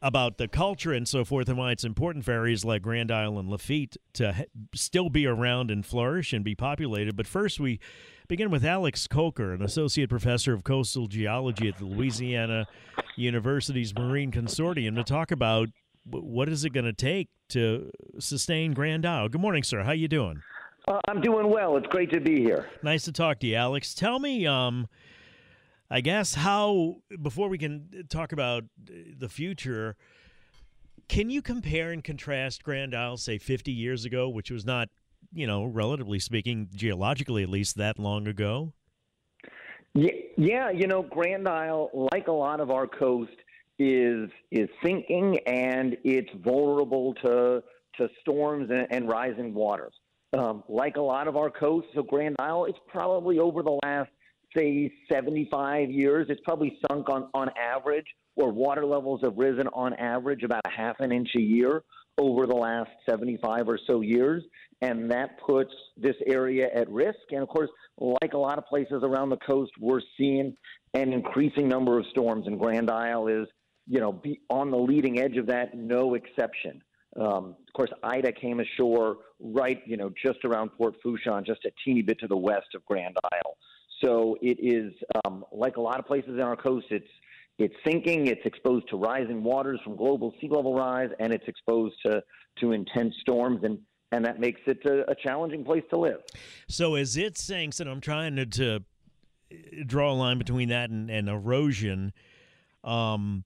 about the culture and so forth and why it's important for areas like Grand Isle and Lafitte to ha- still be around and flourish and be populated. But first, we begin with Alex Kolker, an associate professor of coastal geology at the Louisiana University's Marine Consortium, to talk about what is it going to take to sustain Grand Isle. Good morning, sir. How you doing? Uh, I'm doing well. It's great to be here. Nice to talk to you, Alex. Tell me, um, I guess how before we can talk about the future, can you compare and contrast Grand Isle, say 50 years ago, which was not, you know, relatively speaking, geologically at least that long ago? Yeah, yeah, you know, Grand Isle, like a lot of our coast, is is sinking and it's vulnerable to to storms and, and rising waters. Um, like a lot of our coasts, so Grand Isle, it's probably over the last say 75 years, it's probably sunk on, on average, or water levels have risen on average about a half an inch a year over the last 75 or so years. And that puts this area at risk. And of course, like a lot of places around the coast, we're seeing an increasing number of storms, and Grand Isle is, you know, on the leading edge of that, no exception. Um, of course, Ida came ashore right, you know, just around Port Fourchon, just a teeny bit to the west of Grand Isle. So it is um, like a lot of places in our coast. It's it's sinking. It's exposed to rising waters from global sea level rise, and it's exposed to to intense storms, and and that makes it a, a challenging place to live. So as it sinks, and I'm trying to, to draw a line between that and, and erosion. Um,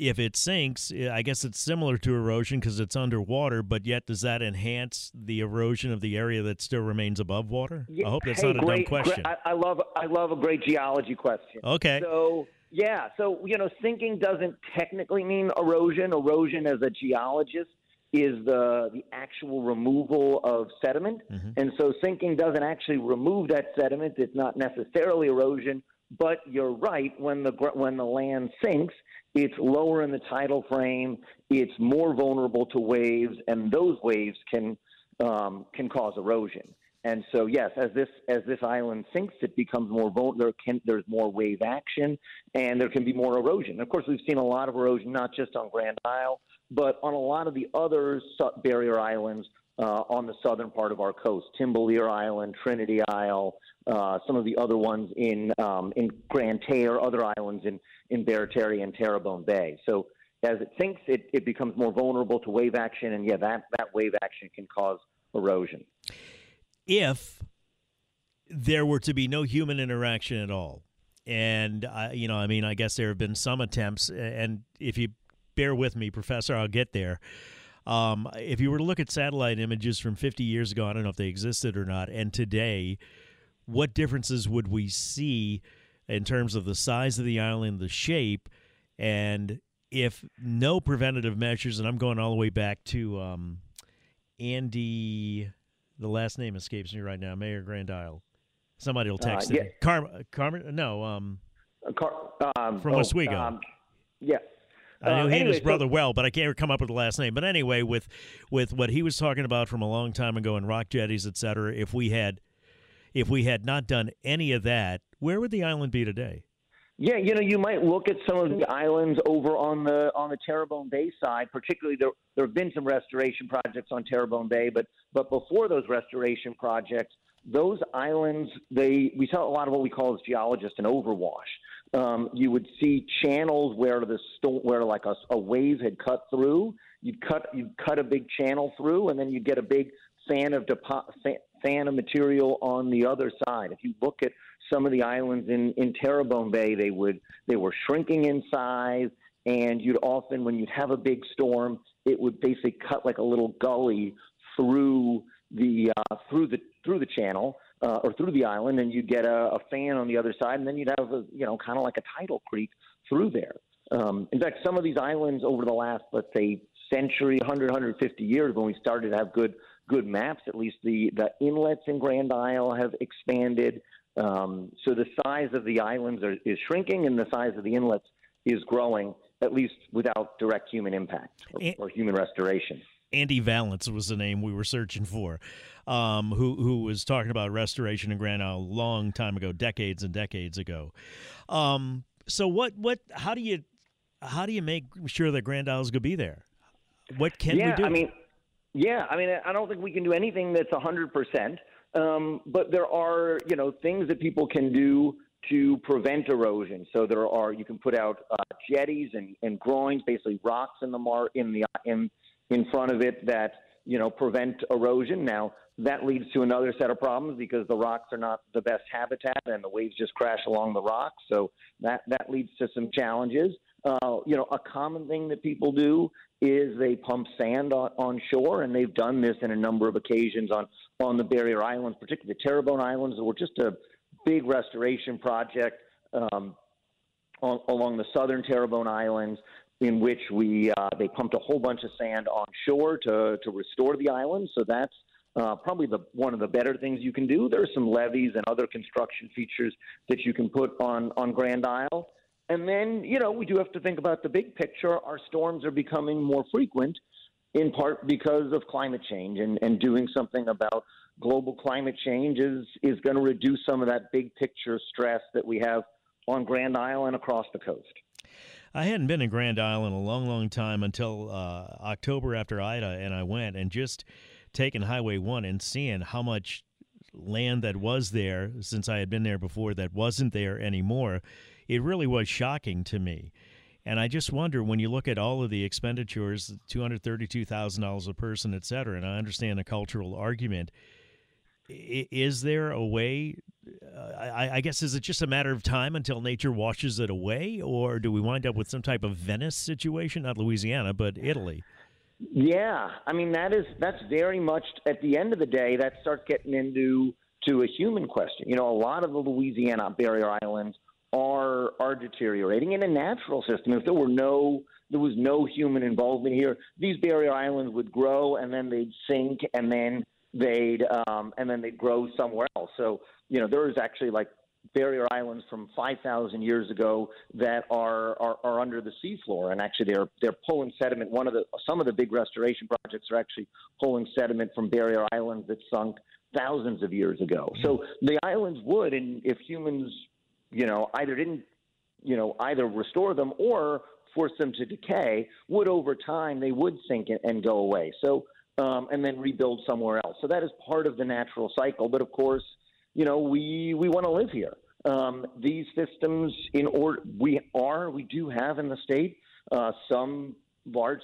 if it sinks, I guess it's similar to erosion because it's underwater, but yet does that enhance the erosion of the area that still remains above water? Yeah, I hope that's hey, not a great, dumb question. Great, I, I, love I love a great geology question. Okay. So yeah, so you know, sinking doesn't technically mean erosion. Erosion, as a geologist, is the the actual removal of sediment, mm-hmm. and so sinking doesn't actually remove that sediment. It's not necessarily erosion, but you're right. When the when the land sinks it's lower in the tidal frame. It's more vulnerable to waves, and those waves can um, can cause erosion. And so, yes, as this as this island sinks, it becomes more vulnerable. There there's more wave action, and there can be more erosion. Of course, we've seen a lot of erosion, not just on Grand Isle, but on a lot of the other barrier islands uh, on the southern part of our coast, Timbalier Island, Trinity Isle, uh, some of the other ones in um, in Grand Terre, other islands in in Barataria and Terrebonne Bay. So as it sinks, it, it becomes more vulnerable to wave action, and yeah, that that wave action can cause erosion. If there were to be no human interaction at all, and uh, you know, I mean, I guess there have been some attempts, and if you bear with me, Professor, I'll get there. Um, if you were to look at satellite images from 50 years ago, I don't know if they existed or not, and today, what differences would we see in terms of the size of the island, the shape, and if no preventative measures, and I'm going all the way back to um, Andy, the last name escapes me right now, Mayor Grand Isle. Somebody will uh, text uh, yeah. it. Car- Carmen, no, um, uh, Car- um, from oh, Oswego. Um, yeah. I know uh, he anyway, his brother so, well, but I can't come up with the last name. But anyway, with with what he was talking about from a long time ago in rock jetties, et cetera, if we had if we had not done any of that, where would the island be today? Yeah, you know, you might look at some of the islands over on the on the Terrebonne Bay side. Particularly, there there have been some restoration projects on Terrebonne Bay, but but before those restoration projects, those islands they we saw a lot of what we call as geologists an overwash. Um, you would see channels where the sto- where like a, a wave had cut through. You'd cut you'd cut a big channel through, and then you'd get a big fan of depo- fan of material on the other side. If you look at some of the islands in in Terrebonne Bay, they would they were shrinking in size, and you'd often when you'd have a big storm, it would basically cut like a little gully through the uh, through the through the channel uh, or through the island, and you'd get a, a fan on the other side, and then you'd have a you know kind of like a tidal creek through there. Um, in fact, some of these islands over the last, let's say, century, 100, 150 years, when we started to have good good maps, at least the the inlets in Grand Isle have expanded. Um, so the size of the islands are, is shrinking, and the size of the inlets is growing, at least without direct human impact or, or human restoration. Andy Valence was the name we were searching for, um, who who was talking about restoration in Grand Isle a long time ago, decades and decades ago. Um, so what what how do you how do you make sure that Grand Isle is going to be there? What can yeah, we do? I mean, yeah, I mean, I don't think we can do anything that's hundred percent, um, but there are you know things that people can do to prevent erosion. So there are you can put out uh, jetties and, and groins, basically rocks in the mar in the in in front of it that you know prevent erosion. Now that leads to another set of problems because the rocks are not the best habitat and the waves just crash along the rocks. So that that leads to some challenges. Uh, you know, a common thing that people do is they pump sand on, on shore, and they've done this in a number of occasions on on the barrier islands, particularly the Terrebonne Islands, that were just a big restoration project um, on, along the southern Terrebonne Islands in which we uh, they pumped a whole bunch of sand on shore to to restore the island. So that's uh, probably the one of the better things you can do. There are some levees and other construction features that you can put on on Grand Isle. And then you know we do have to think about the big picture. Our storms are becoming more frequent, in part because of climate change, and and doing something about global climate change is is going to reduce some of that big picture stress that we have on Grand Isle and across the coast. I hadn't been in Grand Isle in a long, long time until uh, October after Ida, and I went and just taking Highway 1 and seeing how much land that was there since I had been there before that wasn't there anymore. It really was shocking to me. And I just wonder when you look at all of the expenditures, $232,000 a person, et cetera, and I understand the cultural argument is there a way? Uh, I, guess is it just a matter of time until nature washes it away, or do we wind up with some type of Venice situation? Not Louisiana, but Italy. Yeah, I mean that is that's very much at the end of the day that starts getting into to a human question. You know, a lot of the Louisiana barrier islands are are deteriorating in a natural system. If there were no there was no human involvement here, these barrier islands would grow and then they'd sink and then they'd um, and then they'd grow somewhere else. So you know there is actually like barrier islands from 5,000 years ago that are, are are under the seafloor, and actually they're they're pulling sediment. One of the some of the big restoration projects are actually pulling sediment from barrier islands that sunk thousands of years ago. So the islands would, and if humans, you know, either didn't, you know, either restore them or force them to decay, would over time they would sink and go away. So um, and then rebuild somewhere else. So that is part of the natural cycle. But of course, you know, we we want to live here. Um, these systems, in order, we are, we do have in the state uh, some large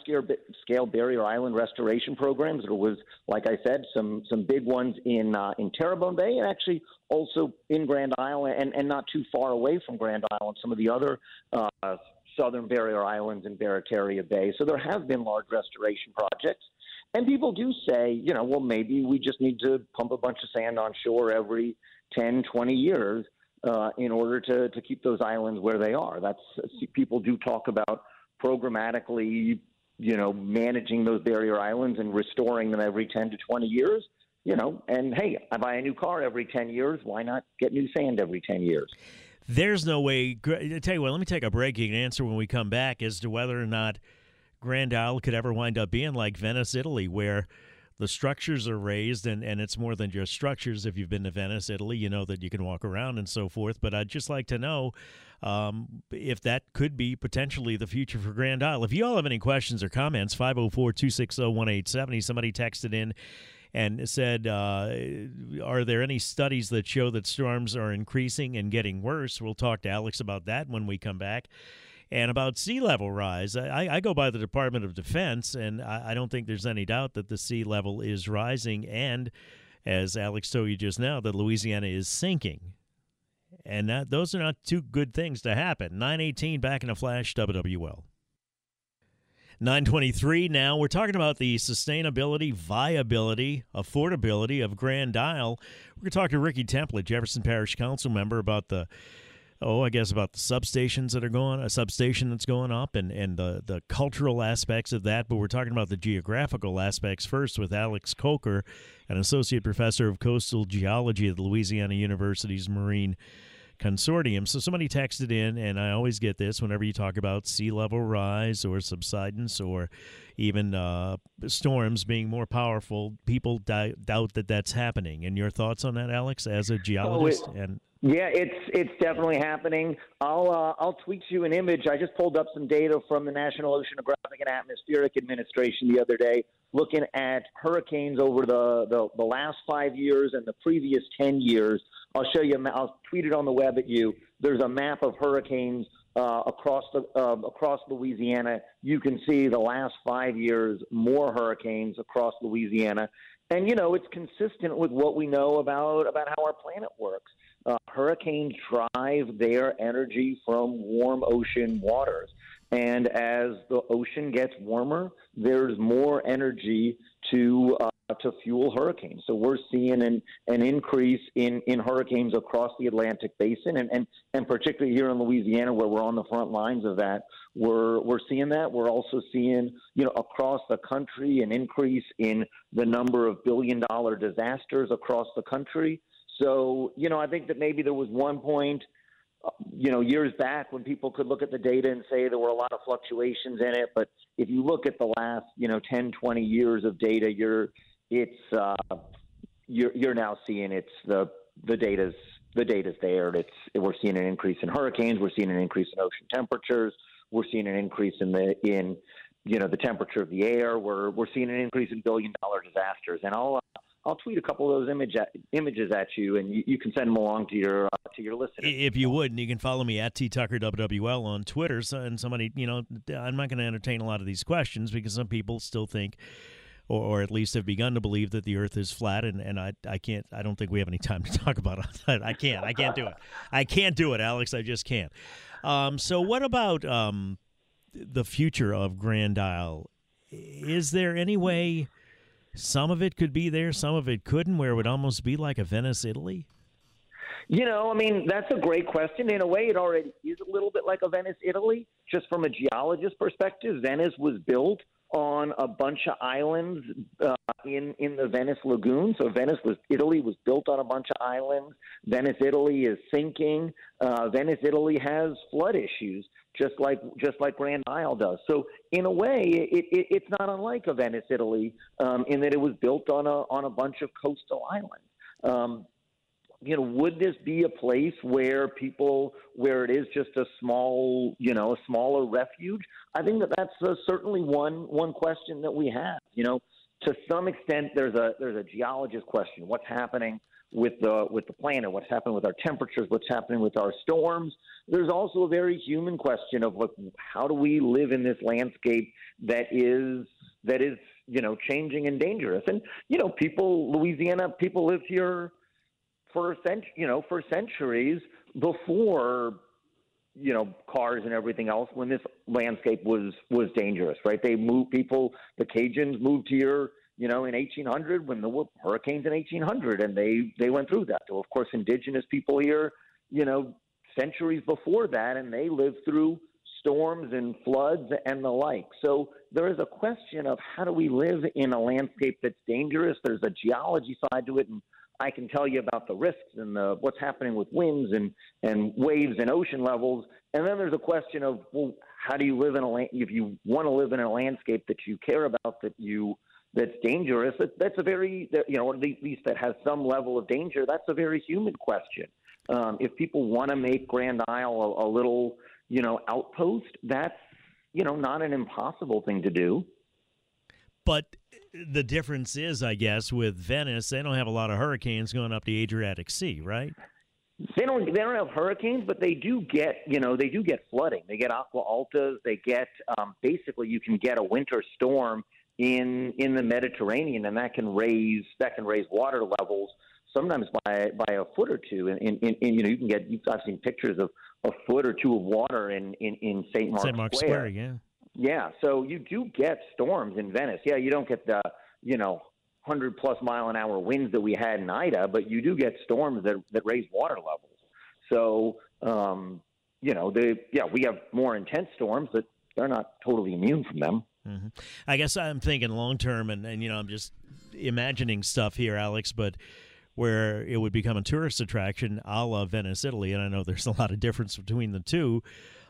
scale, barrier island restoration programs. There was, like I said, some some big ones in uh, in Terrebonne Bay, and actually also in Grand Isle, and, and not too far away from Grand Isle, and some of the other uh, southern barrier islands in Barataria Bay. So there have been large restoration projects. And people do say, you know, well, maybe we just need to pump a bunch of sand on shore every 10, 20 years uh, in order to, to keep those islands where they are. That's people do talk about programmatically, you know, managing those barrier islands and restoring them every 10 to 20 years. You know, and hey, I buy a new car every 10 years. Why not get new sand every 10 years? There's no way. I tell you what, let me take a break. You can answer when we come back as to whether or not Grand Isle could ever wind up being like Venice, Italy, where the structures are raised and, and it's more than just structures. If you've been to Venice, Italy, you know that you can walk around and so forth. But I'd just like to know um, if that could be potentially the future for Grand Isle. If you all have any questions or comments, 504 260 1870, somebody texted in and said, uh, Are there any studies that show that storms are increasing and getting worse? We'll talk to Alex about that when we come back and about sea level rise. I, I go by the Department of Defense, and I, I, don't think there's any doubt that the sea level is rising. And as Alex told you just now, that Louisiana is sinking. And that, those are not two good things to happen. 918 back in a flash, WWL. 923 now. We're talking about the sustainability, viability, affordability of Grand Isle. We're going to talk to Ricky Templet, Jefferson Parish Council member, about the oh, I guess about the substations that are going, a substation that's going up, and and the the cultural aspects of that. But we're talking about the geographical aspects first with Alex Kolker, an associate professor of coastal geology at the Louisiana University's Marine Consortium. So somebody texted in, and I always get this whenever you talk about sea level rise or subsidence or even uh, storms being more powerful. People di- doubt that that's happening. And your thoughts on that, Alex, as a geologist? Oh, it, and yeah, it's it's definitely happening. I'll uh, I'll tweet you an image. I just pulled up some data from the National Oceanographic and Atmospheric Administration the other day, looking at hurricanes over the, the, the last five years and the previous ten years. I'll show you. I'll tweet it on the web at you. There's a map of hurricanes uh, across the uh, across Louisiana. You can see the last five years more hurricanes across Louisiana, and you know it's consistent with what we know about about how our planet works. Uh, hurricanes drive their energy from warm ocean waters. And as the ocean gets warmer, there's more energy to uh, to fuel hurricanes. So we're seeing an, an increase in, in hurricanes across the Atlantic basin and, and, and particularly here in Louisiana where we're on the front lines of that, we're we're seeing that. We're also seeing, you know, across the country an increase in the number of billion dollar disasters across the country. So, you know, I think that maybe there was one point, uh, you know, years back when people could look at the data and say there were a lot of fluctuations in it. But if you look at the last, you know, 10, 20 years of data, you're, it's, uh, you're, you're now seeing it's the, the data's, the data's there. It's, we're seeing an increase in hurricanes. We're seeing an increase in ocean temperatures. We're seeing an increase in the, in, you know, the temperature of the air. We're, we're seeing an increase in billion dollar disasters. And I'll, uh, I'll tweet a couple of those image at, images at you, and you, you, can send them along to your uh, to your listeners. If you would, and you can follow me at T Tucker WWL on Twitter. So, and somebody, you know, I'm not going to entertain a lot of these questions because some people still think, or, or, at least have begun to believe that the Earth is flat, and, and I I can't. I don't think we have any time to talk about it. I can't. I can't do it. I can't do it, Alex. I just can't. Um, so, what about um, the future of Grand Isle? Is there any way? Some of it could be there, some of it couldn't, where it would almost be like a Venice, Italy? You know, I mean, that's a great question. In a way, it already is a little bit like a Venice, Italy. Just from a geologist perspective, Venice was built on a bunch of islands uh, in in the Venice lagoon. So Venice was Italy was built on a bunch of islands. Venice, Italy is sinking. Uh, Venice, Italy has flood issues just like just like Grand Isle does. So in a way, it, it, it's not unlike a Venice, Italy, um, in that it was built on a on a bunch of coastal islands. Um, you know, would this be a place where people, where it is just a small, you know, a smaller refuge? I think that that's uh, certainly one one question that we have. You know, to some extent, there's a there's a geologist question: what's happening with the with the planet, what's happening with our temperatures, what's happening with our storms. There's also a very human question of what, how do we live in this landscape that is that is you know changing and dangerous. And you know, people Louisiana people lived here for cent you know for centuries before you know cars and everything else when this landscape was was dangerous right they moved people the cajuns moved here you know, in 1800 when were hurricanes in 1800, and they they went through that. Were, of course, indigenous people here, you know, centuries before that, and they lived through storms and floods and the like. So there is a question of how do we live in a landscape that's dangerous. There's a geology side to it, and I can tell you about the risks and the, what's happening with winds and and waves and ocean levels. And then there's a question of well, how do you live in a land if you want to live in a landscape that you care about that you that's dangerous, that, that's a very, you know, at least that has some level of danger, that's a very human question. Um, if people want to make Grand Isle a, a little, you know, outpost, that's, you know, not an impossible thing to do. But the difference is, I guess, with Venice, they don't have a lot of hurricanes going up the Adriatic Sea, right? They don't. They don't have hurricanes, but they do get. You know, they do get flooding. They get acqua altas. They get. Um, basically, you can get a winter storm in in the Mediterranean, and that can raise that can raise water levels sometimes by by a foot or two. And, in, in, in, you know, you can get. I've seen pictures of a foot or two of water in in, in St. Mark's, St. Mark's Square. Square. Yeah, yeah. So you do get storms in Venice. Yeah, you don't get the you know hundred plus mile an hour winds that we had in Ida, but you do get storms that that raise water levels. So Um, you know, they yeah, we have more intense storms, but they're not totally immune from them. Mm-hmm. I guess I'm thinking long term, and, and you know, I'm just imagining stuff here, Alex, but where it would become a tourist attraction a la Venice, Italy. And I know there's a lot of difference between the two.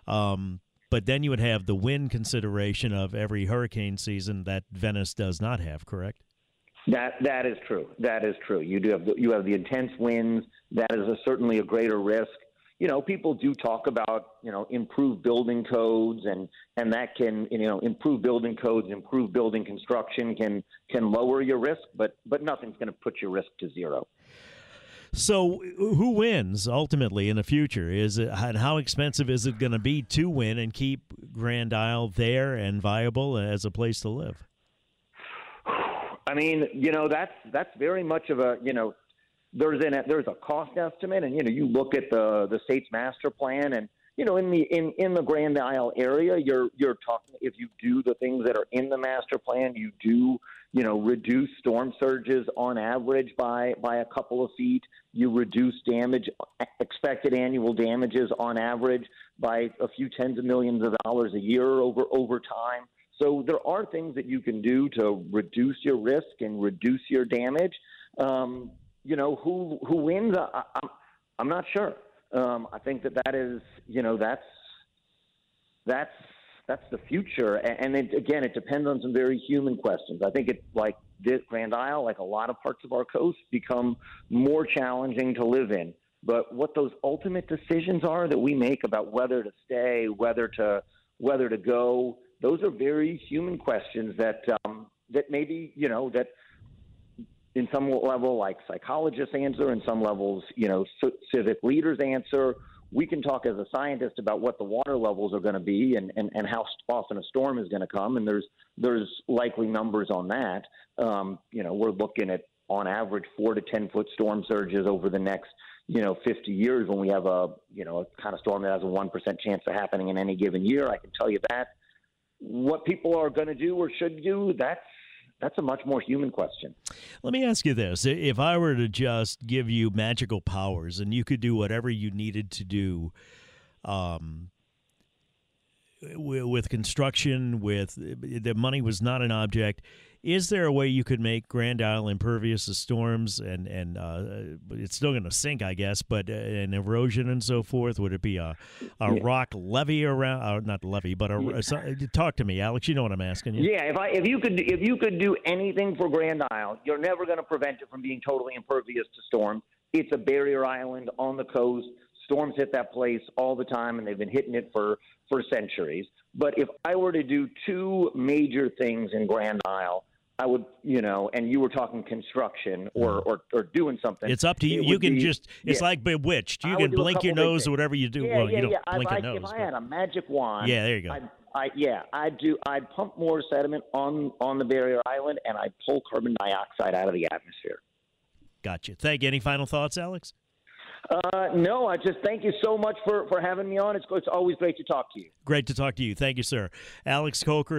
Um, but then you would have the wind consideration of every hurricane season that Venice does not have, correct? That that is true. That is true. You do have the, you have the intense winds. That is a, certainly a greater risk you know, people do talk about, you know, improved building codes and, and that can, you know, improve building codes, improve building construction can, can lower your risk, but, but nothing's going to put your risk to zero. So, who wins ultimately in the future? Is it and how expensive is it going to be to win and keep Grand Isle there and viable as a place to live? I mean, you know, that's that's very much of a you know there's an there's a cost estimate, and you know you look at the the state's master plan, and you know in the in in the Grand Isle area, you're you're talking if you do the things that are in the master plan, you do you know reduce storm surges on average by by a couple of feet. You reduce damage expected annual damages on average by a few tens of millions of dollars a year over over time. So there are things that you can do to reduce your risk and reduce your damage. Um, you know who who wins. I, I'm I'm not sure. Um, I think that that is you know that's that's that's the future, and, it, again, it depends on some very human questions. I think it like Grand Isle, like a lot of parts of our coast, become more challenging to live in. But what those ultimate decisions are that we make about whether to stay, whether to whether to go, those are very human questions that um, that maybe you know that in some level like psychologists answer, in some levels, you know, civic leaders answer. We can talk as a scientist about what the water levels are going to be and, and, and how often a storm is going to come, and there's there's likely numbers on that. Um, you know, we're looking at on average four to ten foot storm surges over the next you know 50 years when we have a you know a kind of storm that has a one percent chance of happening in any given year. I can tell you that. What people are going to do or should do, that's that's a much more human question. Let me ask you this. If I were to just give you magical powers and you could do whatever you needed to do um, with construction, with the money was not an object, is there a way you could make Grand Isle impervious to storms and and uh, it's still going to sink, I guess, but uh, an erosion and so forth? Would it be a a yeah. rock levee around? Uh, not levee, but a, yeah. a, talk to me, Alex. You know what I'm asking you. Yeah, if I if you could if you could do anything for Grand Isle, you're never going to prevent it from being totally impervious to storms. It's a barrier island on the coast. Storms hit that place all the time, and they've been hitting it for for centuries. But if I were to do two major things in Grand Isle, I would, you know, and you were talking construction or mm-hmm. or, or doing something. It's up to you. You can be, just, it's yeah. like bewitched. You I can blink your nose or whatever you do. Yeah, well, yeah, you don't yeah. blink I, your nose. If I had a magic wand, yeah, there you go. I'd, I, yeah, I do. I'd pump more sediment on on the barrier island, and I'd pull carbon dioxide out of the atmosphere. Gotcha. Thank you. Any final thoughts, Alex? Uh, no, I just thank you so much for, for having me on. It's, it's always great to talk to you. Great to talk to you. Thank you, sir. Alex Kolker.